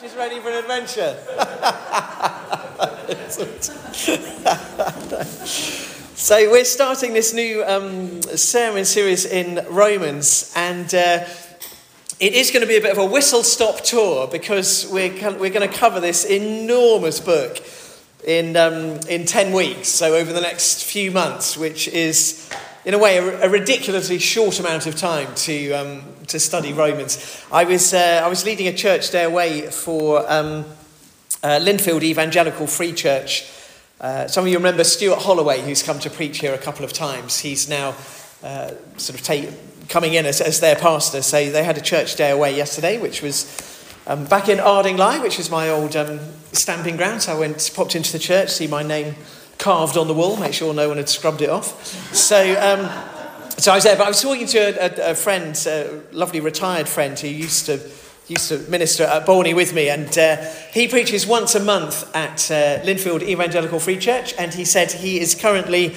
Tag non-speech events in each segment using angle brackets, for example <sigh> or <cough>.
She's ready for an adventure. <laughs> so we're starting this new um, sermon series in Romans, and uh, it is going to be a bit of a whistle-stop tour because we're we're going to cover this enormous book in um, in ten weeks. So over the next few months, which is in a way, a, a ridiculously short amount of time to, um, to study Romans. I was, uh, I was leading a church day away for um, uh, Lindfield Evangelical Free Church. Uh, some of you remember Stuart Holloway, who's come to preach here a couple of times. He's now uh, sort of take, coming in as, as their pastor. So they had a church day away yesterday, which was um, back in Ardingly, which is my old um, stamping ground. So I went, popped into the church, see my name carved on the wall, make sure no one had scrubbed it off. So, um, so I was there, but I was talking to a, a, a friend, a lovely retired friend who used to used to minister at Bolney with me, and uh, he preaches once a month at uh, Lindfield Evangelical Free Church, and he said he is currently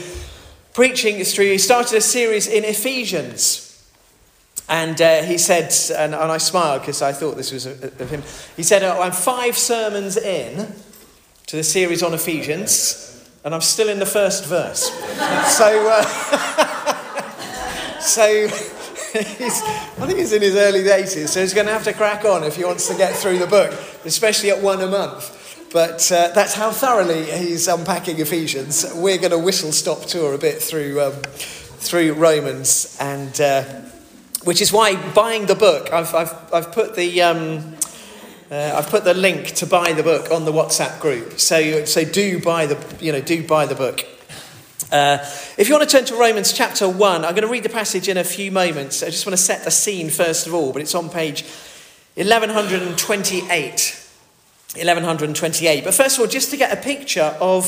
preaching through. He started a series in Ephesians. And uh, he said, and, and I smiled because I thought this was of him. He said, oh, I'm five sermons in to the series on Ephesians and I'm still in the first verse. so, uh, <laughs> so I think he's in his early 80s, so he's going to have to crack on if he wants to get through the book, especially at one a month. But uh, that's how thoroughly he's unpacking Ephesians. We're going to whistle stop tour a bit through, um, through Romans, and uh, which is why buying the book, I've, I've, I've put the. Um, uh, I've put the link to buy the book on the WhatsApp group. So, so do buy the, you know, do buy the book. Uh, if you want to turn to Romans chapter 1, I'm going to read the passage in a few moments. I just want to set the scene first of all, but it's on page 1128. 1128. But first of all, just to get a picture of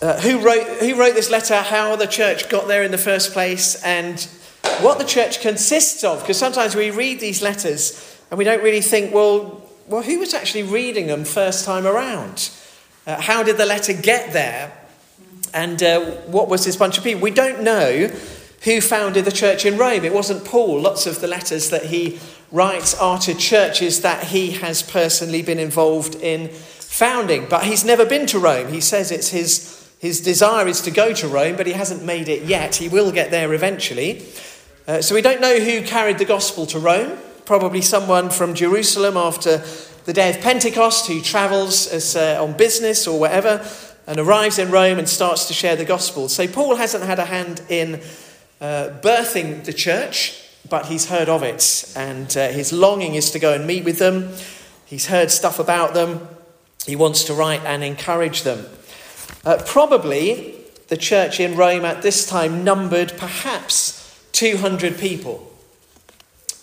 uh, who, wrote, who wrote this letter, how the church got there in the first place, and what the church consists of. Because sometimes we read these letters and we don't really think, well, well who was actually reading them first time around? Uh, how did the letter get there? And uh, what was this bunch of people? We don't know who founded the church in Rome. It wasn't Paul. Lots of the letters that he writes are to churches that he has personally been involved in founding. But he's never been to Rome. He says it's his, his desire is to go to Rome, but he hasn't made it yet. He will get there eventually. Uh, so we don't know who carried the gospel to Rome probably someone from Jerusalem after the day of Pentecost who travels as, uh, on business or whatever and arrives in Rome and starts to share the gospel. So Paul hasn't had a hand in uh, birthing the church, but he's heard of it. And uh, his longing is to go and meet with them. He's heard stuff about them. He wants to write and encourage them. Uh, probably the church in Rome at this time numbered perhaps 200 people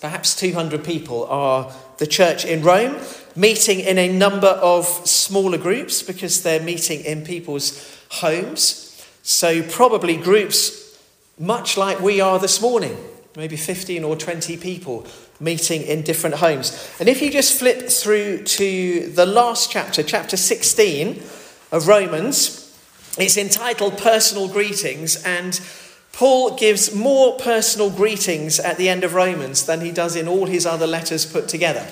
perhaps 200 people, are the church in Rome, meeting in a number of smaller groups because they're meeting in people's homes. So, probably groups much like we are this morning, maybe 15 or 20 people meeting in different homes. And if you just flip through to the last chapter, chapter 16 of Romans, it's entitled Personal Greetings. And Paul gives more personal greetings at the end of Romans than he does in all his other letters put together.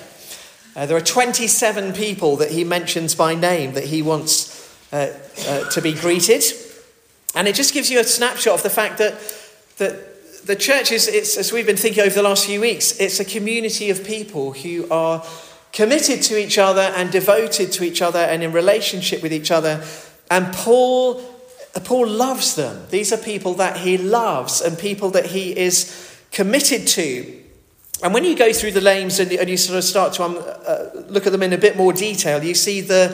Uh, there are 27 people that he mentions by name that he wants uh, uh, to be greeted. And it just gives you a snapshot of the fact that, that the church is, as we've been thinking over the last few weeks, it's a community of people who are committed to each other and devoted to each other and in relationship with each other. And Paul Paul loves them. These are people that he loves and people that he is committed to. And when you go through the names and, and you sort of start to um, uh, look at them in a bit more detail, you see the,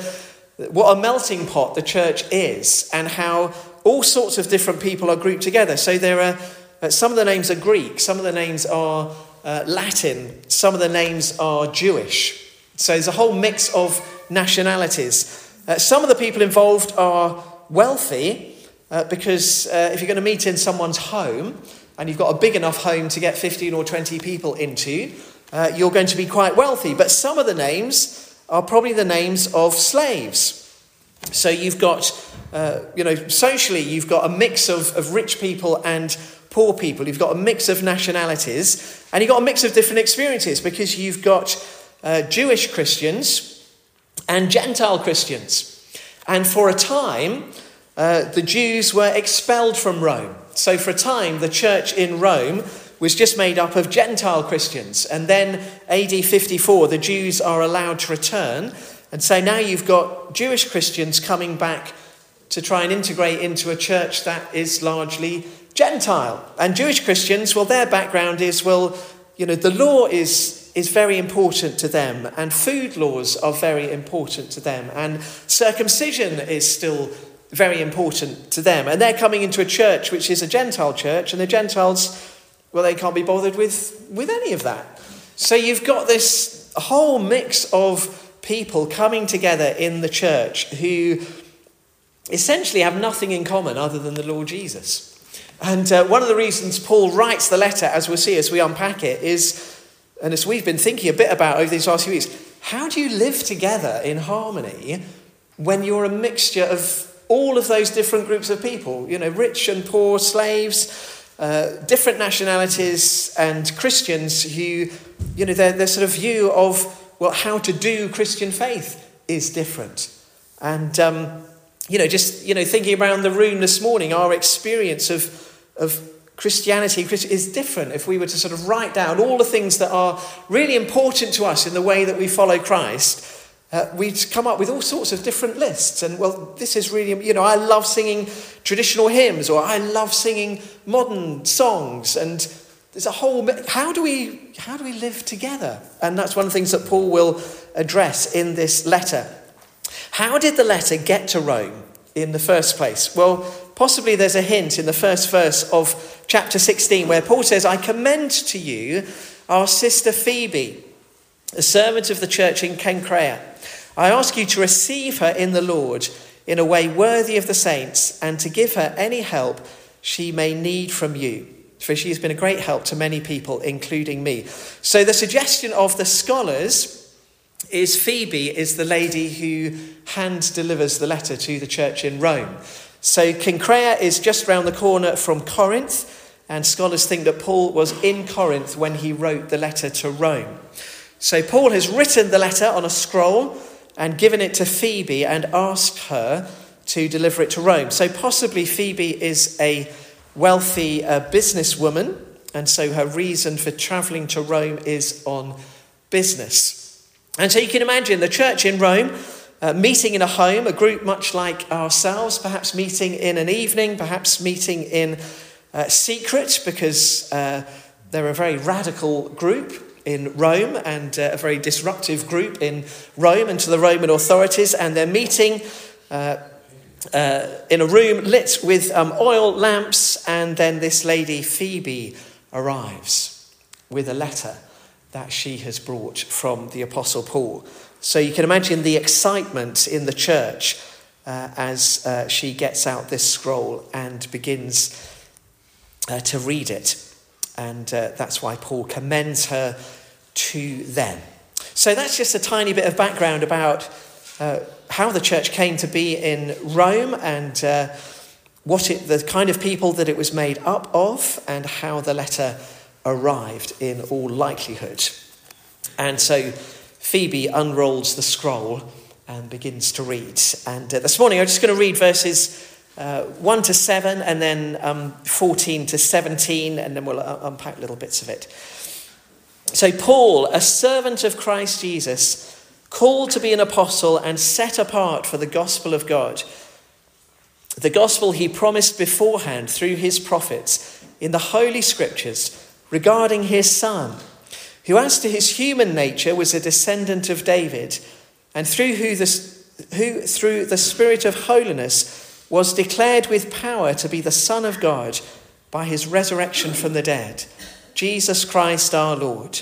what a melting pot the church is and how all sorts of different people are grouped together. So there are uh, some of the names are Greek, some of the names are uh, Latin, some of the names are Jewish. So there's a whole mix of nationalities. Uh, some of the people involved are wealthy, uh, because uh, if you're going to meet in someone's home and you've got a big enough home to get 15 or 20 people into, uh, you're going to be quite wealthy. But some of the names are probably the names of slaves. So you've got, uh, you know, socially, you've got a mix of, of rich people and poor people. You've got a mix of nationalities and you've got a mix of different experiences because you've got uh, Jewish Christians and Gentile Christians. And for a time, uh, the Jews were expelled from Rome. So, for a time, the church in Rome was just made up of Gentile Christians. And then, AD 54, the Jews are allowed to return. And so now you've got Jewish Christians coming back to try and integrate into a church that is largely Gentile. And Jewish Christians, well, their background is, well, you know, the law is, is very important to them, and food laws are very important to them, and circumcision is still very important to them. And they're coming into a church which is a Gentile church, and the Gentiles well, they can't be bothered with, with any of that. So you've got this whole mix of people coming together in the church who essentially have nothing in common other than the Lord Jesus. And uh, one of the reasons Paul writes the letter, as we'll see as we unpack it, is, and as we've been thinking a bit about over these last few weeks, how do you live together in harmony when you're a mixture of all of those different groups of people? You know, rich and poor, slaves, uh, different nationalities and Christians who, you know, their, their sort of view of, well, how to do Christian faith is different. And, um, you know, just, you know, thinking around the room this morning, our experience of, of Christianity is different if we were to sort of write down all the things that are really important to us in the way that we follow Christ uh, we'd come up with all sorts of different lists. And well, this is really, you know, I love singing traditional hymns or I love singing modern songs. And there's a whole, how do we, how do we live together? And that's one of the things that Paul will address in this letter. How did the letter get to Rome in the first place? Well, possibly there's a hint in the first verse of chapter 16 where Paul says, I commend to you our sister Phoebe, a servant of the church in Cenchrea I ask you to receive her in the Lord in a way worthy of the saints and to give her any help she may need from you. For she has been a great help to many people, including me. So, the suggestion of the scholars is Phoebe is the lady who hand delivers the letter to the church in Rome. So, Cenchrea is just round the corner from Corinth, and scholars think that Paul was in Corinth when he wrote the letter to Rome. So, Paul has written the letter on a scroll and given it to Phoebe and asked her to deliver it to Rome. So possibly Phoebe is a wealthy uh, businesswoman, and so her reason for traveling to Rome is on business. And so you can imagine the church in Rome. Uh, meeting in a home, a group much like ourselves, perhaps meeting in an evening, perhaps meeting in uh, secret because uh, they're a very radical group in Rome and uh, a very disruptive group in Rome and to the Roman authorities, and they're meeting uh, uh, in a room lit with um, oil lamps, and then this lady Phoebe arrives with a letter that she has brought from the Apostle Paul. So you can imagine the excitement in the church uh, as uh, she gets out this scroll and begins uh, to read it. And uh, that's why Paul commends her to them. So that's just a tiny bit of background about uh, how the church came to be in Rome and uh, what it, the kind of people that it was made up of and how the letter arrived in all likelihood. And so Phoebe unrolls the scroll and begins to read. And uh, this morning I'm just going to read verses uh, 1 to 7 and then um, 14 to 17, and then we'll uh, unpack little bits of it. So, Paul, a servant of Christ Jesus, called to be an apostle and set apart for the gospel of God, the gospel he promised beforehand through his prophets in the Holy Scriptures regarding his Son, who, as to his human nature, was a descendant of David, and through who, the, who through the Spirit of holiness was declared with power to be the Son of God by his resurrection from the dead Jesus Christ our Lord.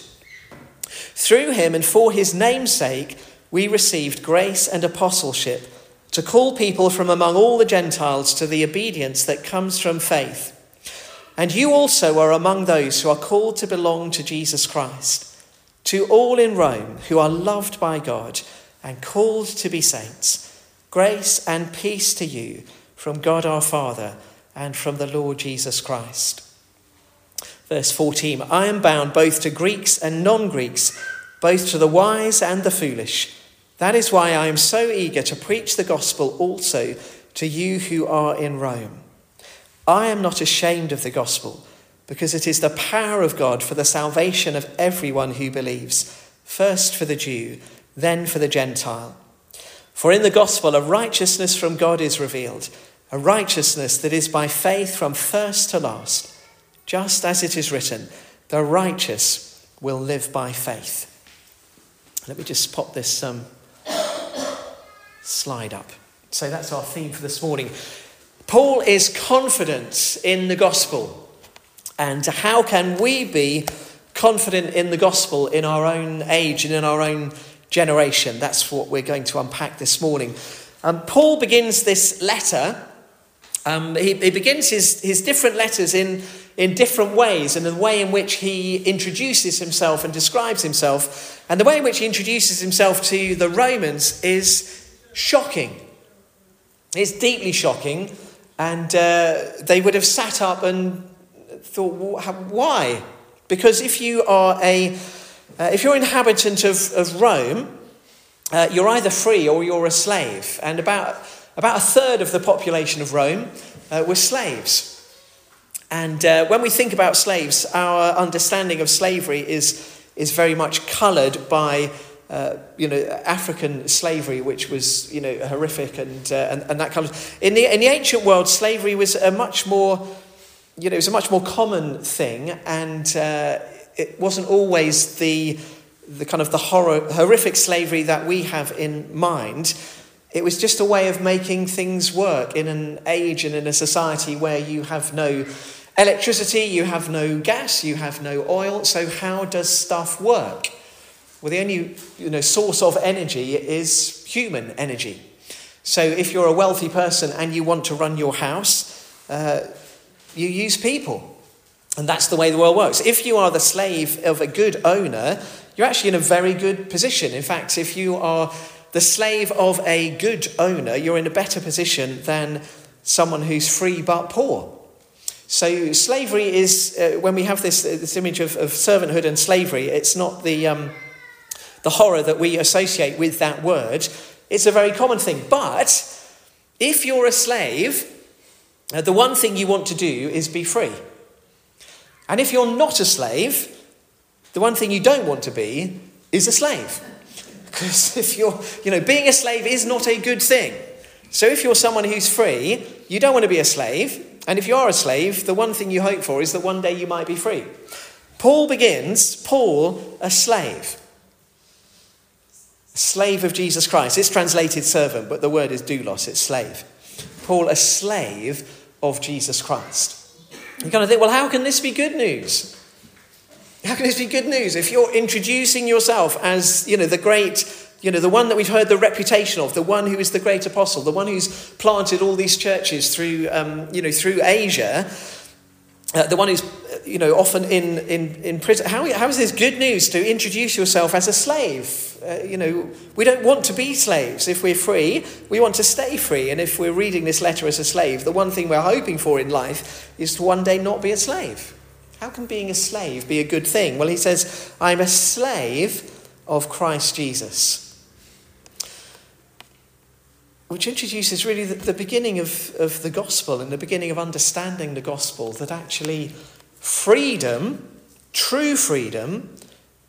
Through him and for his name's sake, we received grace and apostleship to call people from among all the Gentiles to the obedience that comes from faith. And you also are among those who are called to belong to Jesus Christ. To all in Rome who are loved by God and called to be saints, grace and peace to you from God our Father and from the Lord Jesus Christ. Verse 14 I am bound both to Greeks and non Greeks, both to the wise and the foolish. That is why I am so eager to preach the gospel also to you who are in Rome. I am not ashamed of the gospel, because it is the power of God for the salvation of everyone who believes, first for the Jew, then for the Gentile. For in the gospel, a righteousness from God is revealed, a righteousness that is by faith from first to last, just as it is written, the righteous will live by faith. Let me just pop this um, slide up. So that's our theme for this morning. Paul is confident in the gospel. And how can we be confident in the gospel in our own age and in our own generation? That's what we're going to unpack this morning. Um, Paul begins this letter. Um, he, he begins his, his different letters in, in different ways, and the way in which he introduces himself and describes himself, and the way in which he introduces himself to the Romans is shocking. It's deeply shocking, and uh, they would have sat up and thought, why? Because if you are a, uh, if you're an inhabitant of, of Rome, uh, you're either free or you're a slave. And about, about a third of the population of Rome uh, were slaves. And uh, when we think about slaves, our understanding of slavery is, is very much coloured by uh, you know, African slavery, which was, you know, horrific and, uh, and, and, that kind of... In the, in the ancient world, slavery was a much more, you know, it was a much more common thing and uh, it wasn't always the, the kind of the horror, horrific slavery that we have in mind. It was just a way of making things work in an age and in a society where you have no electricity, you have no gas, you have no oil. So, how does stuff work? Well, the only you know, source of energy is human energy. So, if you're a wealthy person and you want to run your house, uh, you use people. And that's the way the world works. If you are the slave of a good owner, you're actually in a very good position. In fact, if you are the slave of a good owner, you're in a better position than someone who's free but poor. So, slavery is, uh, when we have this, uh, this image of, of servanthood and slavery, it's not the. Um, the horror that we associate with that word, it's a very common thing. But if you're a slave, uh, the one thing you want to do is be free. And if you're not a slave, the one thing you don't want to be is a slave. Because if you're, you know, being a slave is not a good thing. So if you're someone who's free, you don't want to be a slave. And if you are a slave, the one thing you hope for is that one day you might be free. Paul begins, Paul, a slave slave of Jesus Christ. It's translated servant, but the word is doulos, it's slave. Paul, a slave of Jesus Christ. You kind of think, well, how can this be good news? How can this be good news if you're introducing yourself as, you know, the great, you know, the one that we've heard the reputation of, the one who is the great apostle, the one who's planted all these churches through, um, you know, through Asia, uh, the one who's you know, often in, in, in prison. How, how is this good news to introduce yourself as a slave? Uh, you know, we don't want to be slaves. If we're free, we want to stay free. And if we're reading this letter as a slave, the one thing we're hoping for in life is to one day not be a slave. How can being a slave be a good thing? Well, he says, I'm a slave of Christ Jesus which introduces really the, the, beginning of, of the gospel and the beginning of understanding the gospel that actually Freedom, true freedom,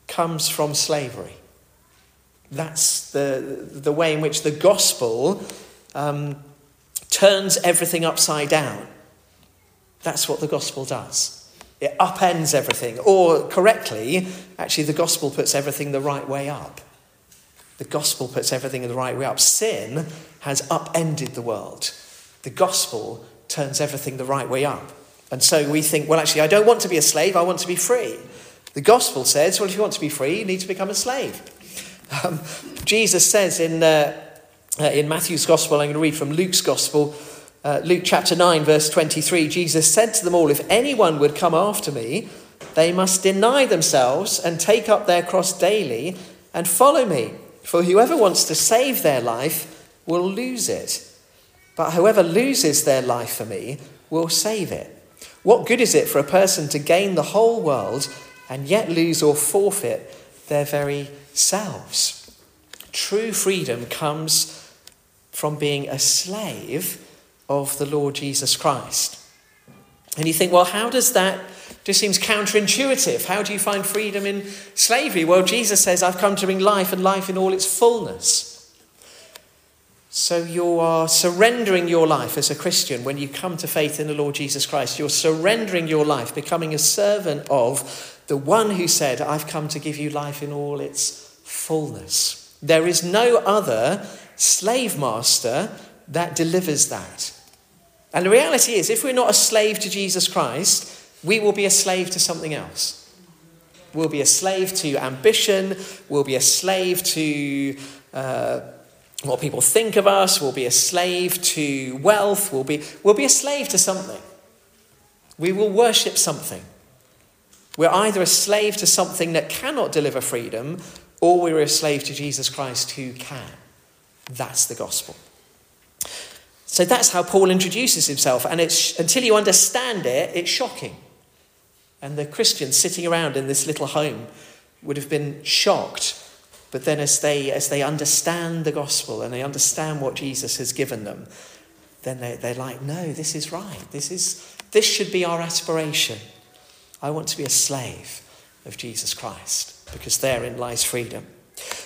comes from slavery. That's the, the way in which the gospel um, turns everything upside down. That's what the gospel does. It upends everything. Or, correctly, actually, the gospel puts everything the right way up. The gospel puts everything in the right way up. Sin has upended the world. The gospel turns everything the right way up. And so we think, well, actually, I don't want to be a slave, I want to be free. The gospel says, well, if you want to be free, you need to become a slave. Um, Jesus says in, uh, uh, in Matthew's gospel, I'm going to read from Luke's gospel, uh, Luke chapter 9, verse 23, Jesus said to them all, If anyone would come after me, they must deny themselves and take up their cross daily and follow me. For whoever wants to save their life will lose it. But whoever loses their life for me will save it. What good is it for a person to gain the whole world and yet lose or forfeit their very selves? True freedom comes from being a slave of the Lord Jesus Christ. And you think, well, how does that just seems counterintuitive? How do you find freedom in slavery? Well, Jesus says, I've come to bring life and life in all its fullness. So you are surrendering your life as a Christian when you come to faith in the Lord Jesus Christ. You're surrendering your life, becoming a servant of the one who said, I've come to give you life in all its fullness. There is no other slave master that delivers that. And the reality is, if we're not a slave to Jesus Christ, we will be a slave to something else. We'll be a slave to ambition, we'll be a slave to. Uh, what people think of us, we'll be a slave to wealth, we'll be, we'll be a slave to something. We will worship something. We're either a slave to something that cannot deliver freedom, or we're a slave to Jesus Christ who can. That's the gospel. So that's how Paul introduces himself, and it's, until you understand it, it's shocking. And the Christians sitting around in this little home would have been shocked but then as they, as they understand the gospel and they understand what Jesus has given them, then they, they're like, no, this is right. This, is, this should be our aspiration. I want to be a slave of Jesus Christ because therein lies freedom.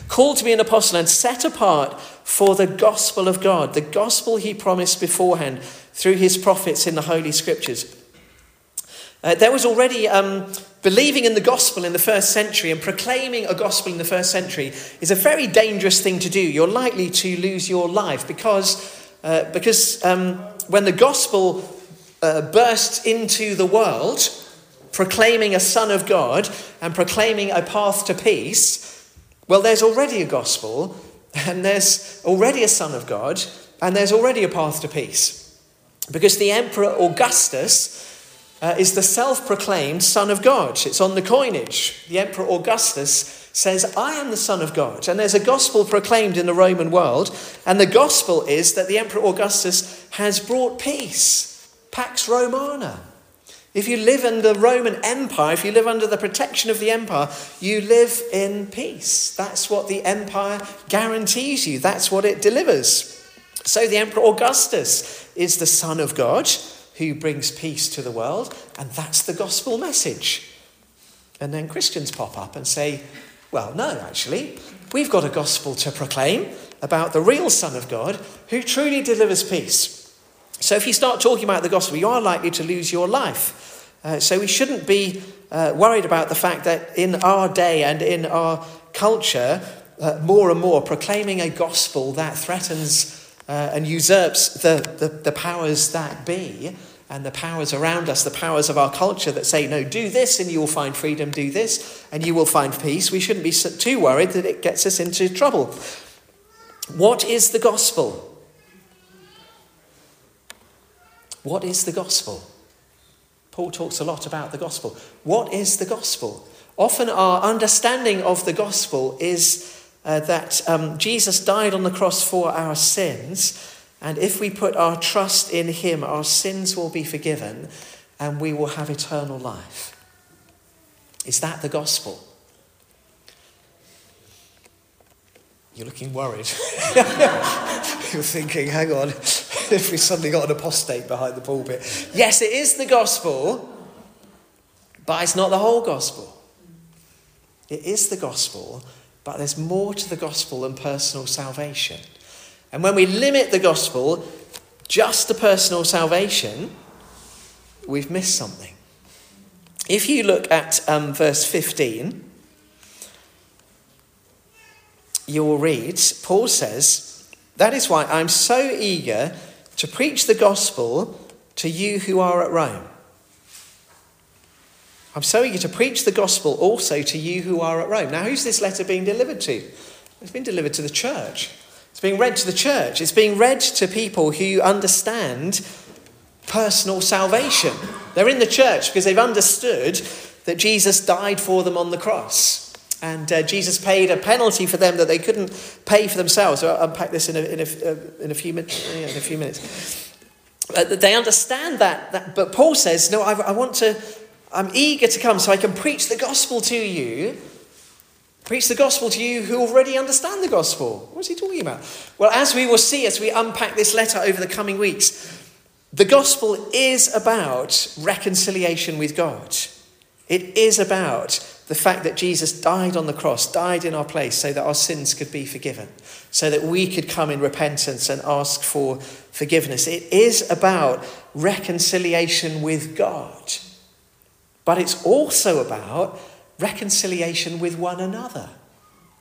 Called to be an apostle and set apart for the gospel of God, the gospel he promised beforehand through his prophets in the Holy Scriptures. Uh, there was already um, believing in the gospel in the first century and proclaiming a gospel in the first century is a very dangerous thing to do. You're likely to lose your life because, uh, because um, when the gospel uh, burst into the world, proclaiming a Son of God and proclaiming a path to peace, well, there's already a gospel and there's already a Son of God and there's already a path to peace. Because the Emperor Augustus uh, is the self proclaimed Son of God. It's on the coinage. The Emperor Augustus says, I am the Son of God. And there's a gospel proclaimed in the Roman world. And the gospel is that the Emperor Augustus has brought peace. Pax Romana. If you live in the Roman Empire, if you live under the protection of the empire, you live in peace. That's what the empire guarantees you, that's what it delivers. So the Emperor Augustus is the Son of God who brings peace to the world, and that's the gospel message. And then Christians pop up and say, well, no, actually, we've got a gospel to proclaim about the real Son of God who truly delivers peace. So if you start talking about the gospel, you are likely to lose your life. Uh, so we shouldn't be uh, worried about the fact that in our day and in our culture, uh, more and more proclaiming a gospel that threatens uh, and usurps the, the, the powers that be and the powers around us, the powers of our culture that say, no, do this and you will find freedom, do this and you will find peace. We shouldn't be too worried that it gets us into trouble. What is the gospel? What is the gospel? Paul talks a lot about the gospel. What is the gospel? Often our understanding of the gospel is uh, that um, Jesus died on the cross for our sins, and if we put our trust in him, our sins will be forgiven and we will have eternal life. Is that the gospel? You're looking worried. <laughs> You're thinking, hang on, <laughs> if we suddenly got an apostate behind the pulpit. Yes, it is the gospel, but it's not the whole gospel. It is the gospel, but there's more to the gospel than personal salvation. And when we limit the gospel just to personal salvation, we've missed something. If you look at um, verse 15, you will read, Paul says, That is why I'm so eager to preach the gospel to you who are at Rome. I'm so eager to preach the gospel also to you who are at Rome. Now, who's this letter being delivered to? It's been delivered to the church. It's being read to the church. It's being read to people who understand personal salvation. They're in the church because they've understood that Jesus died for them on the cross. And uh, Jesus paid a penalty for them that they couldn't pay for themselves. So I'll unpack this in a, in a, uh, in a, few, minutes. yeah, in a few minutes. Uh, they understand that, that, but Paul says, No, I, I want to I'm eager to come so I can preach the gospel to you Preach the gospel to you who already understand the gospel. What is he talking about? Well, as we will see as we unpack this letter over the coming weeks, the gospel is about reconciliation with God. It is about the fact that Jesus died on the cross, died in our place so that our sins could be forgiven, so that we could come in repentance and ask for forgiveness. It is about reconciliation with God. But it's also about reconciliation with one another.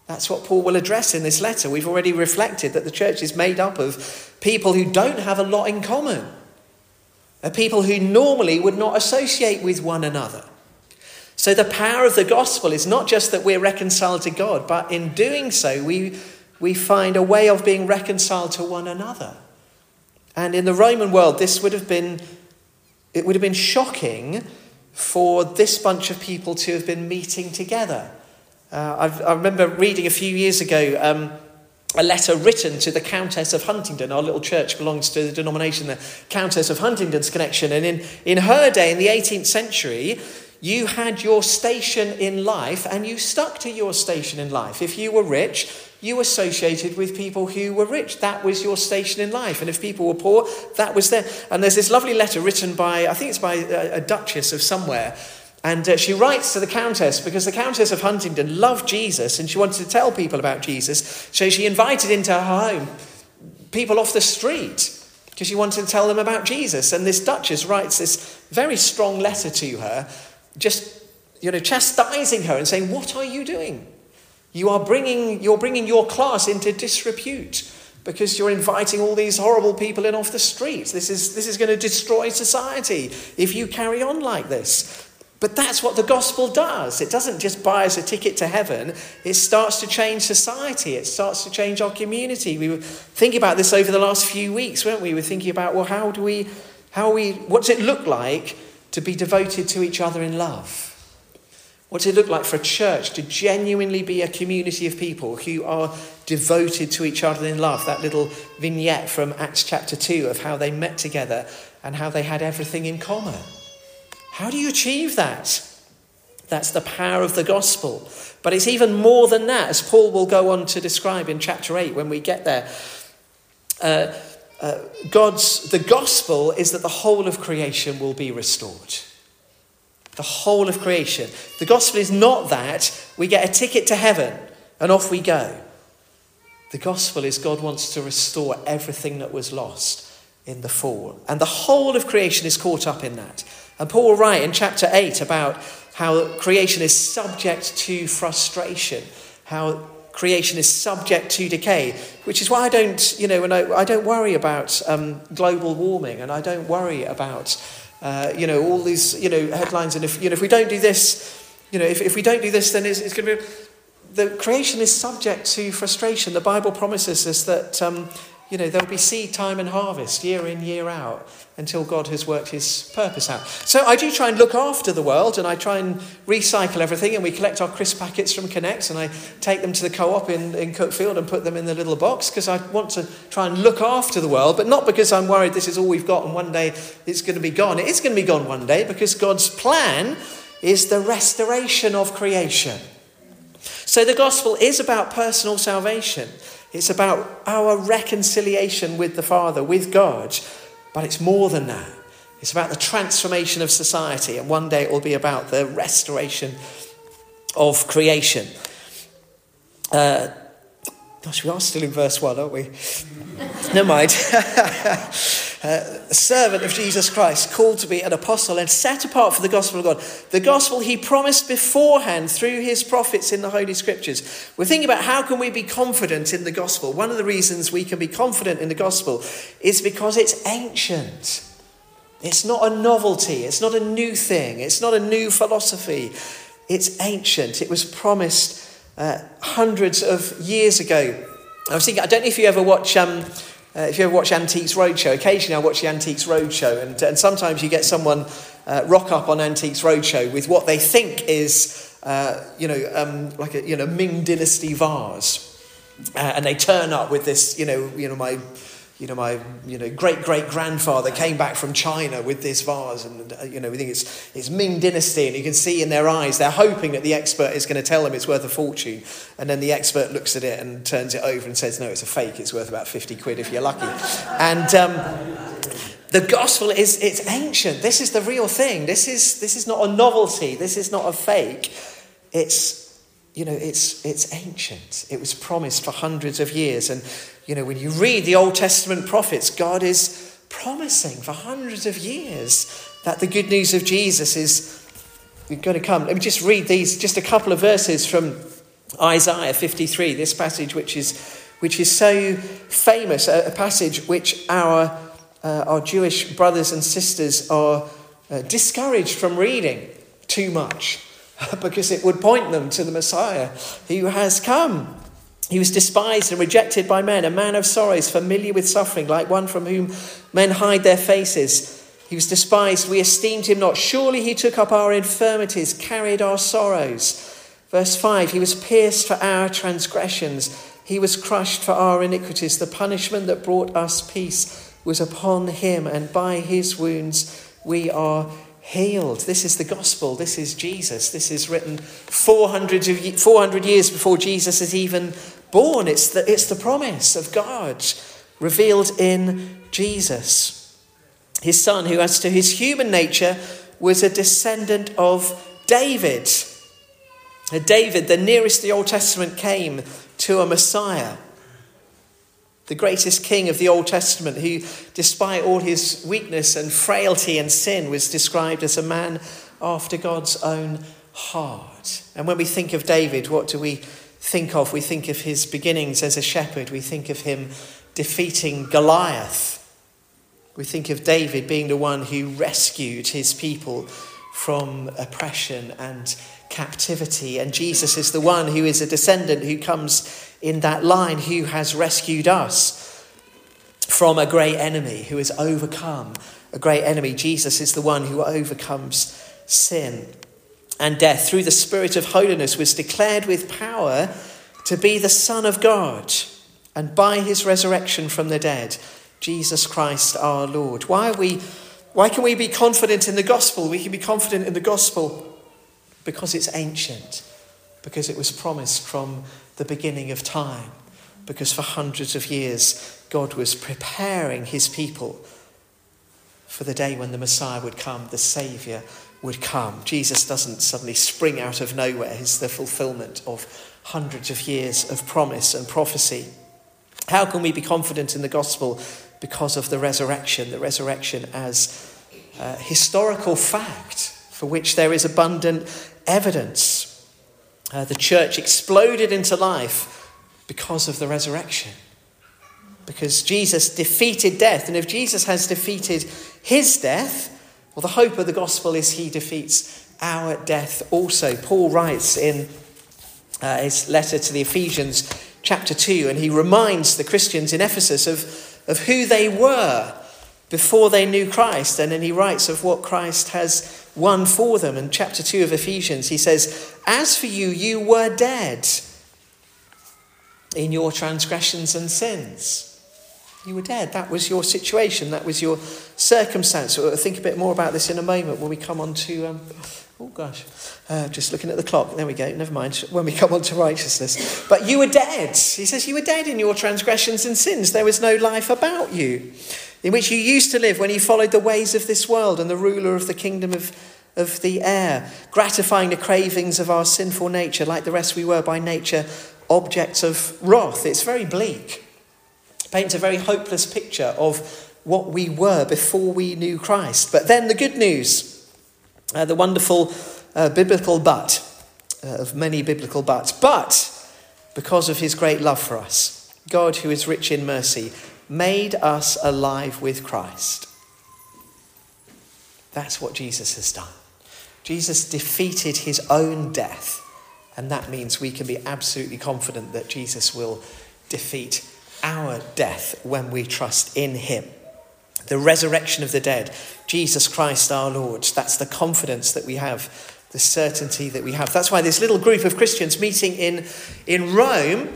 That's what Paul will address in this letter. We've already reflected that the church is made up of people who don't have a lot in common, people who normally would not associate with one another. So, the power of the gospel is not just that we're reconciled to God, but in doing so, we, we find a way of being reconciled to one another. And in the Roman world, this would have been, it would have been shocking for this bunch of people to have been meeting together. Uh, i remember reading a few years ago um, a letter written to the Countess of Huntingdon. Our little church belongs to the denomination, the Countess of Huntingdon's Connexion. And in, in her day, in the 18th century, you had your station in life and you stuck to your station in life. If you were rich, you associated with people who were rich. That was your station in life. And if people were poor, that was there. And there's this lovely letter written by, I think it's by a, duchess of somewhere. And uh, she writes to the Countess because the Countess of Huntingdon loved Jesus and she wanted to tell people about Jesus. So she invited into her home people off the street because she wanted to tell them about Jesus. And this Duchess writes this very strong letter to her just, you know, chastising her and saying, What are you doing? You are bringing, you're bringing your class into disrepute because you're inviting all these horrible people in off the streets. This is, this is going to destroy society if you carry on like this. But that's what the gospel does. It doesn't just buy us a ticket to heaven, it starts to change society, it starts to change our community. We were thinking about this over the last few weeks, weren't we? We were thinking about, well, how do we, how we, what does it look like to be devoted to each other in love? What does it look like for a church to genuinely be a community of people who are devoted to each other in love? That little vignette from Acts chapter 2 of how they met together and how they had everything in common. How do you achieve that? That's the power of the gospel. But it's even more than that, as Paul will go on to describe in chapter 8 when we get there. Uh, God's, the gospel is that the whole of creation will be restored. The whole of creation. The gospel is not that we get a ticket to heaven and off we go. The gospel is God wants to restore everything that was lost in the fall. And the whole of creation is caught up in that. And Paul will write in chapter 8 about how creation is subject to frustration, how creation is subject to decay, which is why I don't, you know, and I, I don't worry about um, global warming and I don't worry about, uh, you know, all these, you know, headlines. And if, you know, if we don't do this, you know, if, if we don't do this, then it's, it's going to be, the creation is subject to frustration. The Bible promises us that, um, you know, there'll be seed time and harvest year in, year out until God has worked his purpose out. So I do try and look after the world and I try and recycle everything and we collect our crisp packets from Connect and I take them to the co-op in, in Cuckfield and put them in the little box because I want to try and look after the world, but not because I'm worried this is all we've got and one day it's going to be gone. It is going to be gone one day because God's plan is the restoration of creation. So the gospel is about personal salvation. It's about our reconciliation with the Father, with God but it's more than that. It's about the transformation of society, and one day it will be about the restoration of creation. Uh, gosh, we are still in verse 1, aren't we? <laughs> Never mind. <laughs> uh, servant of Jesus Christ, called to be an apostle and set apart for the gospel of God. The gospel he promised beforehand through his prophets in the Holy Scriptures. We're thinking about how can we be confident in the gospel. One of the reasons we can be confident in the gospel is because it's ancient. It's not a novelty, it's not a new thing, it's not a new philosophy. It's ancient. It was promised uh, hundreds of years ago. I was thinking, I don't know if you ever watch um, uh, if you ever watch Antiques Roadshow, occasionally I watch the Antiques Roadshow, and, and sometimes you get someone uh, rock up on Antiques Roadshow with what they think is, uh, you know, um, like a you know Ming Dynasty vase, uh, and they turn up with this, you know, you know my you know, my you know, great great grandfather came back from China with this vase, and uh, you know, we think it's, it's Ming Dynasty, and you can see in their eyes they're hoping that the expert is going to tell them it's worth a fortune, and then the expert looks at it and turns it over and says, no, it's a fake. It's worth about fifty quid if you're lucky, <laughs> and. Um, the gospel is it's ancient. This is the real thing. This is this is not a novelty. This is not a fake. It's you know, it's it's ancient. It was promised for hundreds of years and you know, when you read the Old Testament prophets, God is promising for hundreds of years that the good news of Jesus is going to come. Let me just read these, just a couple of verses from Isaiah 53, this passage which is, which is so famous, a, passage which our, uh, our Jewish brothers and sisters are uh, discouraged from reading too much <laughs> because it would point them to the Messiah who has come. He was despised and rejected by men, a man of sorrows, familiar with suffering, like one from whom men hide their faces. He was despised, we esteemed him not. Surely he took up our infirmities, carried our sorrows. Verse 5 He was pierced for our transgressions, he was crushed for our iniquities. The punishment that brought us peace was upon him, and by his wounds we are healed. This is the gospel. This is Jesus. This is written 400, of, 400 years before Jesus is even born. It's the, it's the promise of God revealed in Jesus. His son, who, as to his human nature, was a descendant of David. David, the nearest the Old Testament came to a Messiah the greatest king of the Old Testament, who, despite all his weakness and frailty and sin, was described as a man after God's own heart. And when we think of David, what do we think of? We think of his beginnings as a shepherd, we think of him defeating Goliath. We think of David being the one who rescued his people from oppression and captivity. And Jesus is the one who is a descendant who comes in that line who has rescued us from a great enemy, who has overcome a great enemy. Jesus is the one who overcomes sin and death through the Spirit of holiness, was declared with power to be the Son of God. And by his resurrection from the dead, Jesus Christ our Lord. Why, are we, why can we be confident in the gospel? We can be confident in the gospel because it's ancient, because it was promised from the beginning of time, because for hundreds of years God was preparing his people for the day when the Messiah would come, the Saviour would come. Jesus doesn't suddenly spring out of nowhere, he's the fulfillment of hundreds of years of promise and prophecy. How can we be confident in the gospel? Because of the resurrection, the resurrection as a historical fact for which there is abundant evidence. Uh, the church exploded into life because of the resurrection. Because Jesus defeated death. And if Jesus has defeated his death, well, the hope of the gospel is he defeats our death also. Paul writes in uh, his letter to the Ephesians, chapter 2, and he reminds the Christians in Ephesus of, of who they were before they knew Christ. And then he writes of what Christ has won for them. In chapter 2 of Ephesians, he says, As for you, you were dead in your transgressions and sins. You were dead. That was your situation. That was your circumstance. We'll think a bit more about this in a moment when we come on to. Um, oh gosh, uh, just looking at the clock. There we go. Never mind. When we come on to righteousness. But you were dead. He says, You were dead in your transgressions and sins. There was no life about you in which you used to live when you followed the ways of this world and the ruler of the kingdom of, of the air, gratifying the cravings of our sinful nature, like the rest we were by nature objects of wrath. It's very bleak. Paints a very hopeless picture of what we were before we knew Christ. But then the good news, uh, the wonderful uh, biblical but, uh, of many biblical buts. But because of his great love for us, God, who is rich in mercy, made us alive with Christ. That's what Jesus has done. Jesus defeated his own death, and that means we can be absolutely confident that Jesus will defeat our death when we trust in him. The resurrection of the dead, Jesus Christ our Lord, that's the confidence that we have, the certainty that we have. That's why this little group of Christians meeting in, in Rome,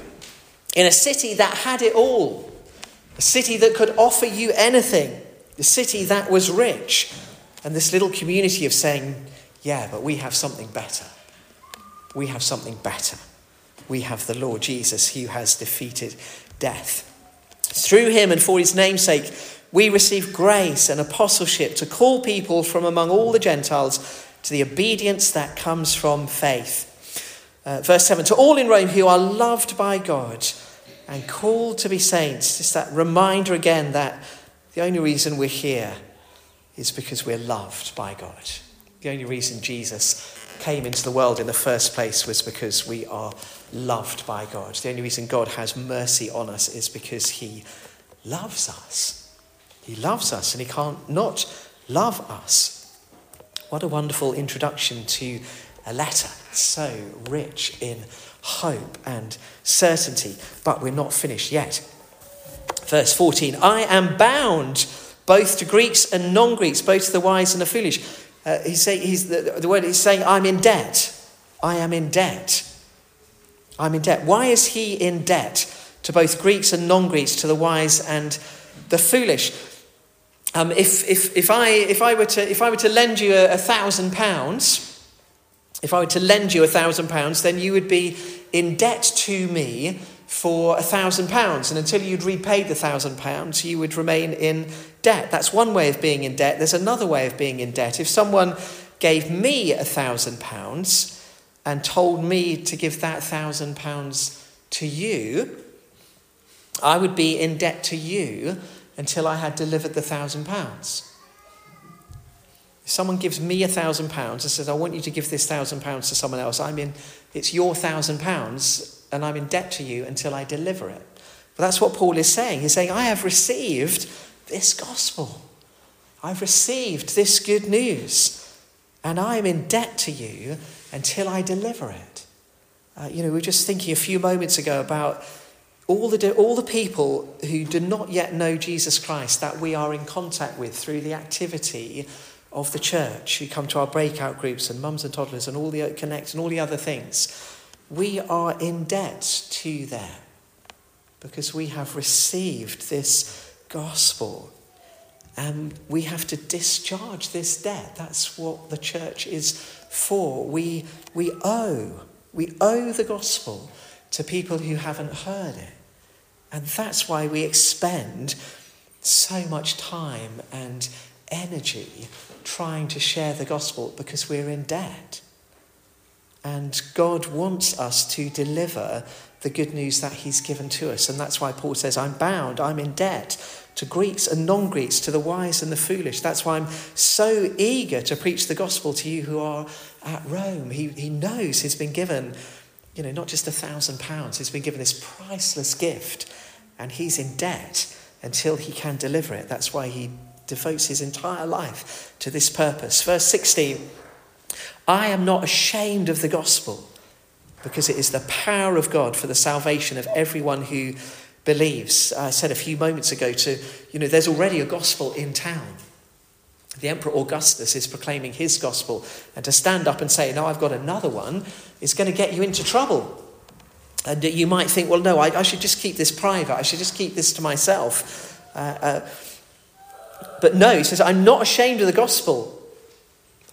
in a city that had it all, a city that could offer you anything, a city that was rich. And this little community of saying, yeah, but we have something better. We have something better. We have the Lord Jesus who has defeated death. Through him and for his namesake, we receive grace and apostleship to call people from among all the Gentiles to the obedience that comes from faith. Uh, verse 7 To all in Rome who are loved by God and called to be saints, just that reminder again that the only reason we're here is because we're loved by God. The only reason Jesus came into the world in the first place was because we are loved by God. The only reason God has mercy on us is because he loves us. He loves us and he can't not love us. What a wonderful introduction to a letter. so rich in hope and certainty, but we're not finished yet. Verse 14 I am bound both to Greeks and non Greeks, both to the wise and the foolish. Uh, he's saying, he's, the, the word he's saying, I'm in debt. I am in debt. I'm in debt. Why is he in debt to both Greeks and non Greeks, to the wise and the foolish? Um, if, if, if, I, if, I were to, if I were to lend you a, a thousand pounds, if I were to lend you a thousand pounds, then you would be in debt to me for a thousand pounds. And until you'd repaid the thousand pounds, you would remain in debt. That's one way of being in debt. There's another way of being in debt. If someone gave me a thousand pounds and told me to give that thousand pounds to you, I would be in debt to you until I had delivered the thousand pounds. If someone gives me a thousand pounds and says, I want you to give this thousand pounds to someone else, I'm in, it's your thousand pounds and I'm in debt to you until I deliver it. But that's what Paul is saying. He's saying, I have received this gospel. I've received this good news. And I am in debt to you until I deliver it. Uh, you know, we were just thinking a few moments ago about all the, all the people who do not yet know Jesus Christ that we are in contact with through the activity of the church, who come to our breakout groups and mums and toddlers and all the connect and all the other things, we are in debt to them because we have received this gospel and we have to discharge this debt. That's what the church is for. We, we owe, we owe the gospel to people who haven't heard it. And that's why we expend so much time and energy trying to share the gospel because we're in debt. And God wants us to deliver the good news that He's given to us. And that's why Paul says, I'm bound, I'm in debt to Greeks and non Greeks, to the wise and the foolish. That's why I'm so eager to preach the gospel to you who are at Rome. He, he knows he's been given, you know, not just a thousand pounds, he's been given this priceless gift, and he's in debt until he can deliver it. That's why he devotes his entire life to this purpose. Verse 16 I am not ashamed of the gospel because it is the power of God for the salvation of everyone who believes. I said a few moments ago to, you know, there's already a gospel in town. The Emperor Augustus is proclaiming his gospel, and to stand up and say, Now I've got another one, is going to get you into trouble. And you might think, Well, no, I, I should just keep this private, I should just keep this to myself. Uh, uh, but no, he says, I'm not ashamed of the gospel.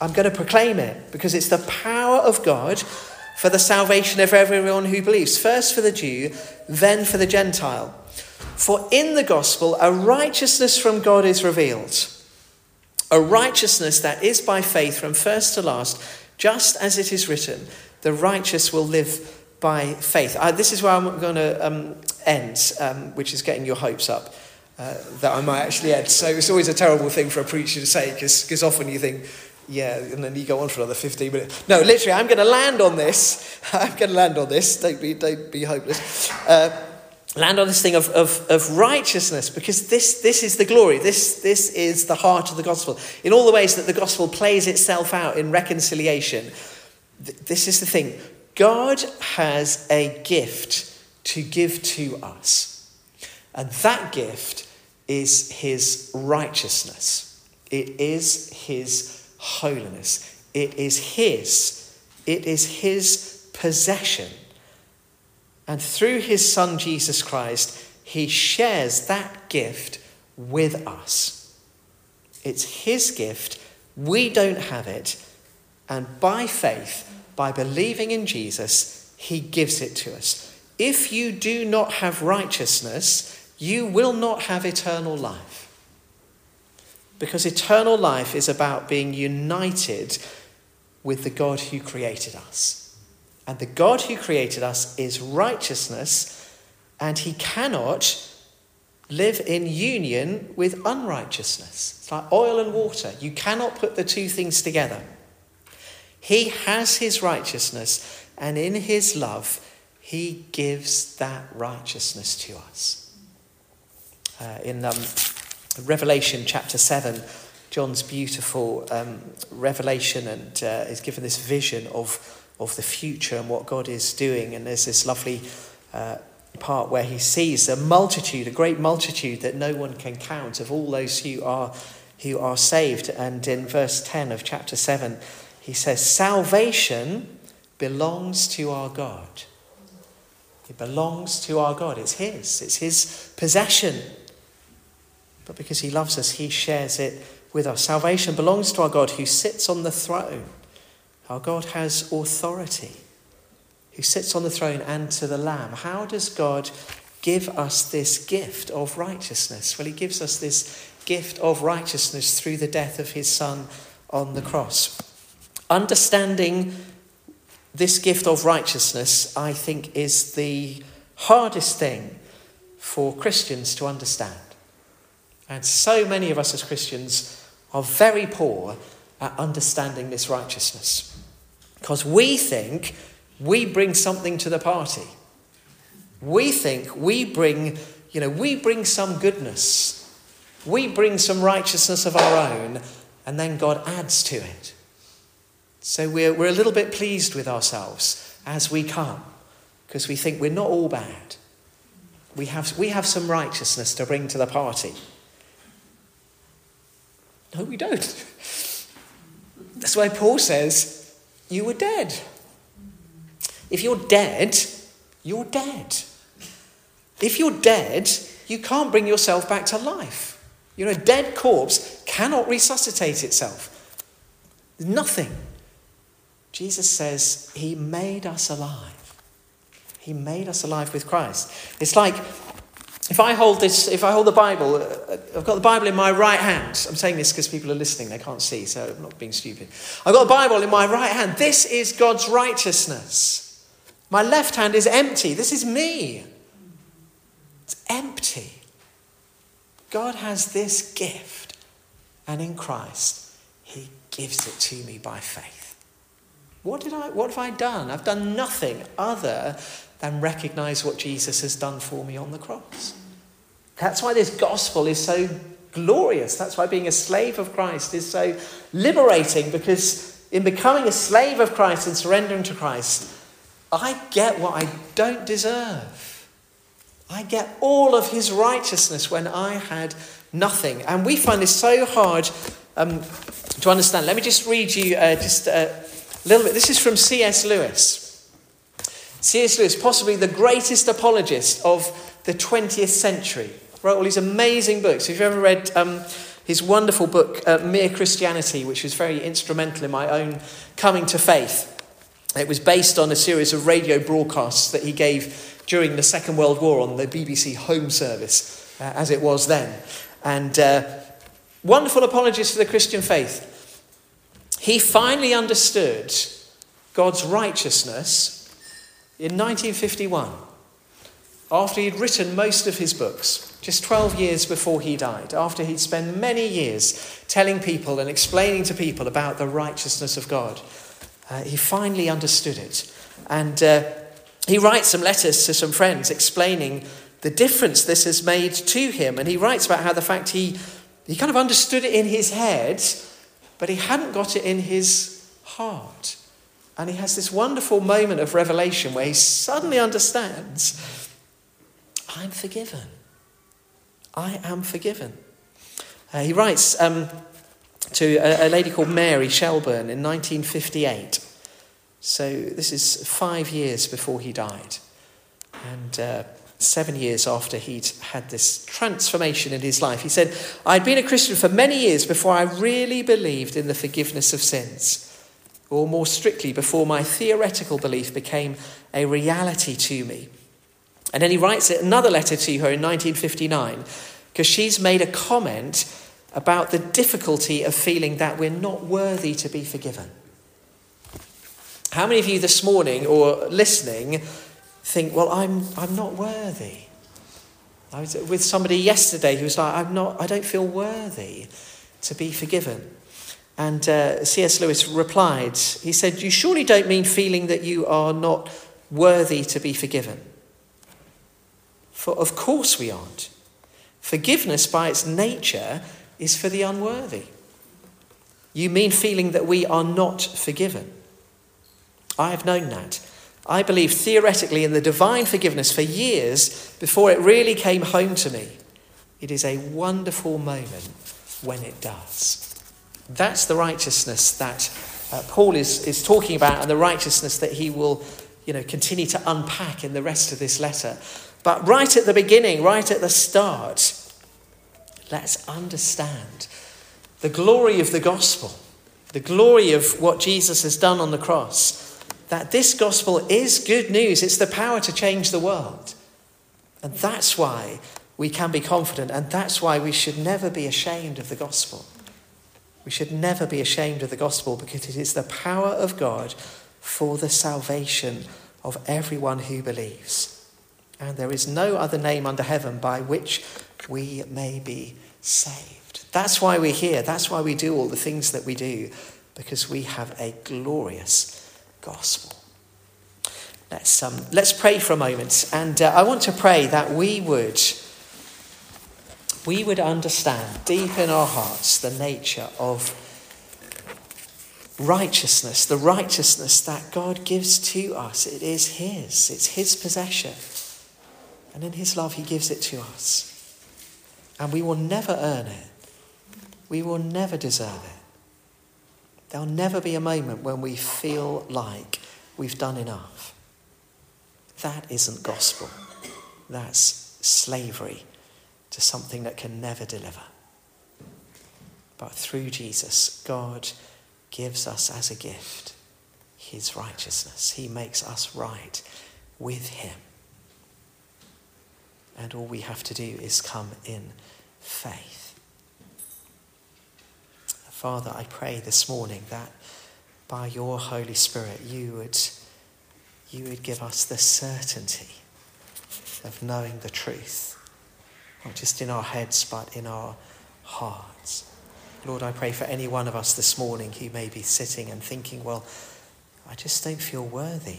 I'm going to proclaim it because it's the power of God for the salvation of everyone who believes. First for the Jew, then for the Gentile. For in the gospel, a righteousness from God is revealed. A righteousness that is by faith from first to last, just as it is written, the righteous will live by faith. Uh, this is where I'm going to um, end, um, which is getting your hopes up. Uh, that I might actually end. So it's always a terrible thing for a preacher to say because often you think, yeah, and then you go on for another 15 minutes. No, literally, I'm going to land on this. <laughs> I'm going to land on this. Don't be, don't be hopeless. Uh, land on this thing of, of, of righteousness because this, this is the glory. This, this is the heart of the gospel. In all the ways that the gospel plays itself out in reconciliation, th- this is the thing God has a gift to give to us. And that gift is his righteousness, it is his holiness. It is His. It is His possession. And through His Son Jesus Christ, he shares that gift with us. It's his gift. We don't have it. And by faith, by believing in Jesus, he gives it to us. If you do not have righteousness, you will not have eternal life. Because eternal life is about being united with the God who created us. And the God who created us is righteousness, and he cannot live in union with unrighteousness. It's like oil and water. You cannot put the two things together. He has his righteousness, and in his love, he gives that righteousness to us. Uh, in um, Revelation chapter 7, John's beautiful um, revelation and uh, is given this vision of, of the future and what God is doing. And there's this lovely uh, part where he sees a multitude, a great multitude that no one can count of all those who are, who are saved. And in verse 10 of chapter 7, he says, Salvation belongs to our God. It belongs to our God. It's His, it's His possession. But because He loves us, He shares it with us. Salvation belongs to our God who sits on the throne. Our God has authority, who sits on the throne and to the Lamb. How does God give us this gift of righteousness? Well, He gives us this gift of righteousness through the death of His Son on the cross. Understanding this gift of righteousness, I think, is the hardest thing for Christians to understand. And so many of us as Christians are very poor at understanding this righteousness. Because we think we bring something to the party. We think we bring, you know, we bring some goodness. We bring some righteousness of our own, and then God adds to it. So we're, we're a little bit pleased with ourselves as we come because we think we're not all bad. We have, we have some righteousness to bring to the party. No, we don't. That's why Paul says, You were dead. If you're dead, you're dead. If you're dead, you can't bring yourself back to life. You know, a dead corpse cannot resuscitate itself. Nothing. Jesus says he made us alive. He made us alive with Christ. It's like if I hold this, if I hold the Bible, uh, I've got the Bible in my right hand. I'm saying this because people are listening, they can't see, so I'm not being stupid. I've got the Bible in my right hand. This is God's righteousness. My left hand is empty. This is me. It's empty. God has this gift, and in Christ, He gives it to me by faith. What, did I, what have I done? I've done nothing other than recognize what Jesus has done for me on the cross. That's why this gospel is so glorious. That's why being a slave of Christ is so liberating because in becoming a slave of Christ and surrendering to Christ, I get what I don't deserve. I get all of his righteousness when I had nothing. And we find this so hard um, to understand. Let me just read you uh, just a little bit. This is from C.S. Lewis. C.S. Lewis, possibly the greatest apologist of the 20th century, wrote all these amazing books. If you've ever read um, his wonderful book, uh, Mere Christianity, which was very instrumental in my own coming to faith, it was based on a series of radio broadcasts that he gave during the Second World War on the BBC Home Service, uh, as it was then. And uh, wonderful apologist for the Christian faith. He finally understood God's righteousness in 1951, after he'd written most of his books, just 12 years before he died, after he'd spent many years telling people and explaining to people about the righteousness of God. Uh, he finally understood it. And uh, he writes some letters to some friends explaining the difference this has made to him. And he writes about how the fact he, he kind of understood it in his head but he hadn't got it in his heart. And he has this wonderful moment of revelation where he suddenly understands I'm forgiven. I am forgiven. Uh, he writes um, to a, a, lady called Mary Shelburne in 1958. So this is five years before he died. And uh, seven years after he'd had this transformation in his life. He said, I'd been a Christian for many years before I really believed in the forgiveness of sins, or more strictly, before my theoretical belief became a reality to me. And then he writes another letter to her in 1959 because she's made a comment about the difficulty of feeling that we're not worthy to be forgiven. How many of you this morning or listening think, well, I'm, I'm not worthy? I was with somebody yesterday who was like, I'm not, I don't feel worthy to be forgiven. And uh, C.S. Lewis replied, he said, You surely don't mean feeling that you are not worthy to be forgiven. For of course we aren't. Forgiveness, by its nature, is for the unworthy. You mean feeling that we are not forgiven. I have known that. I believed theoretically in the divine forgiveness for years before it really came home to me. It is a wonderful moment when it does. That's the righteousness that uh, Paul is, is talking about and the righteousness that he will you know, continue to unpack in the rest of this letter. But right at the beginning, right at the start, let's understand the glory of the gospel, the glory of what Jesus has done on the cross that this gospel is good news. It's the power to change the world. And that's why we can be confident, and that's why we should never be ashamed of the gospel. We should never be ashamed of the gospel because it is the power of God for the salvation of everyone who believes. And there is no other name under heaven by which we may be saved. That's why we're here. That's why we do all the things that we do, because we have a glorious gospel. Let's, um, let's pray for a moment. And uh, I want to pray that we would, we would understand deep in our hearts the nature of righteousness, the righteousness that God gives to us. It is His, it's His possession. And in His love, He gives it to us. And we will never earn it, we will never deserve it. There'll never be a moment when we feel like we've done enough. That isn't gospel. That's slavery to something that can never deliver. But through Jesus, God gives us as a gift his righteousness. He makes us right with him. And all we have to do is come in faith. Father, I pray this morning that by your Holy Spirit you would, you would give us the certainty of knowing the truth, not just in our heads, but in our hearts. Lord, I pray for any one of us this morning who may be sitting and thinking, well, I just don't feel worthy.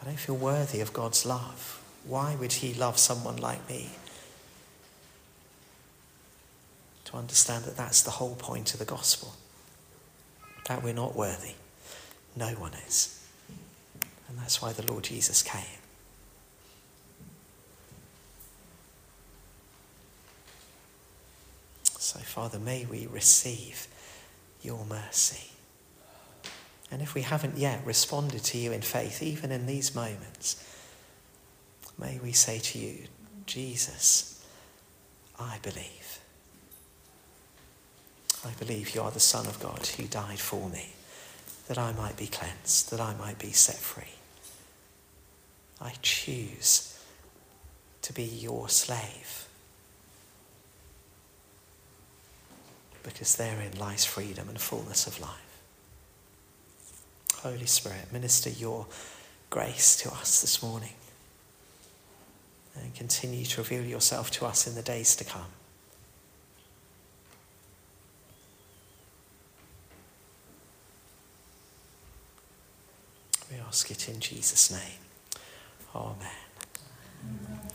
I don't feel worthy of God's love. Why would He love someone like me? to understand that that's the whole point of the gospel. That we're not worthy. No one is. And that's why the Lord Jesus came. So, Father, may we receive your mercy. And if we haven't yet responded to you in faith, even in these moments, may we say to you, Jesus, I believe. I believe you are the Son of God who died for me, that I might be cleansed, that I might be set free. I choose to be your slave because therein lies freedom and fullness of life. Holy Spirit, minister your grace to us this morning and continue to reveal yourself to us in the days to come. We ask it in Jesus' name. Amen.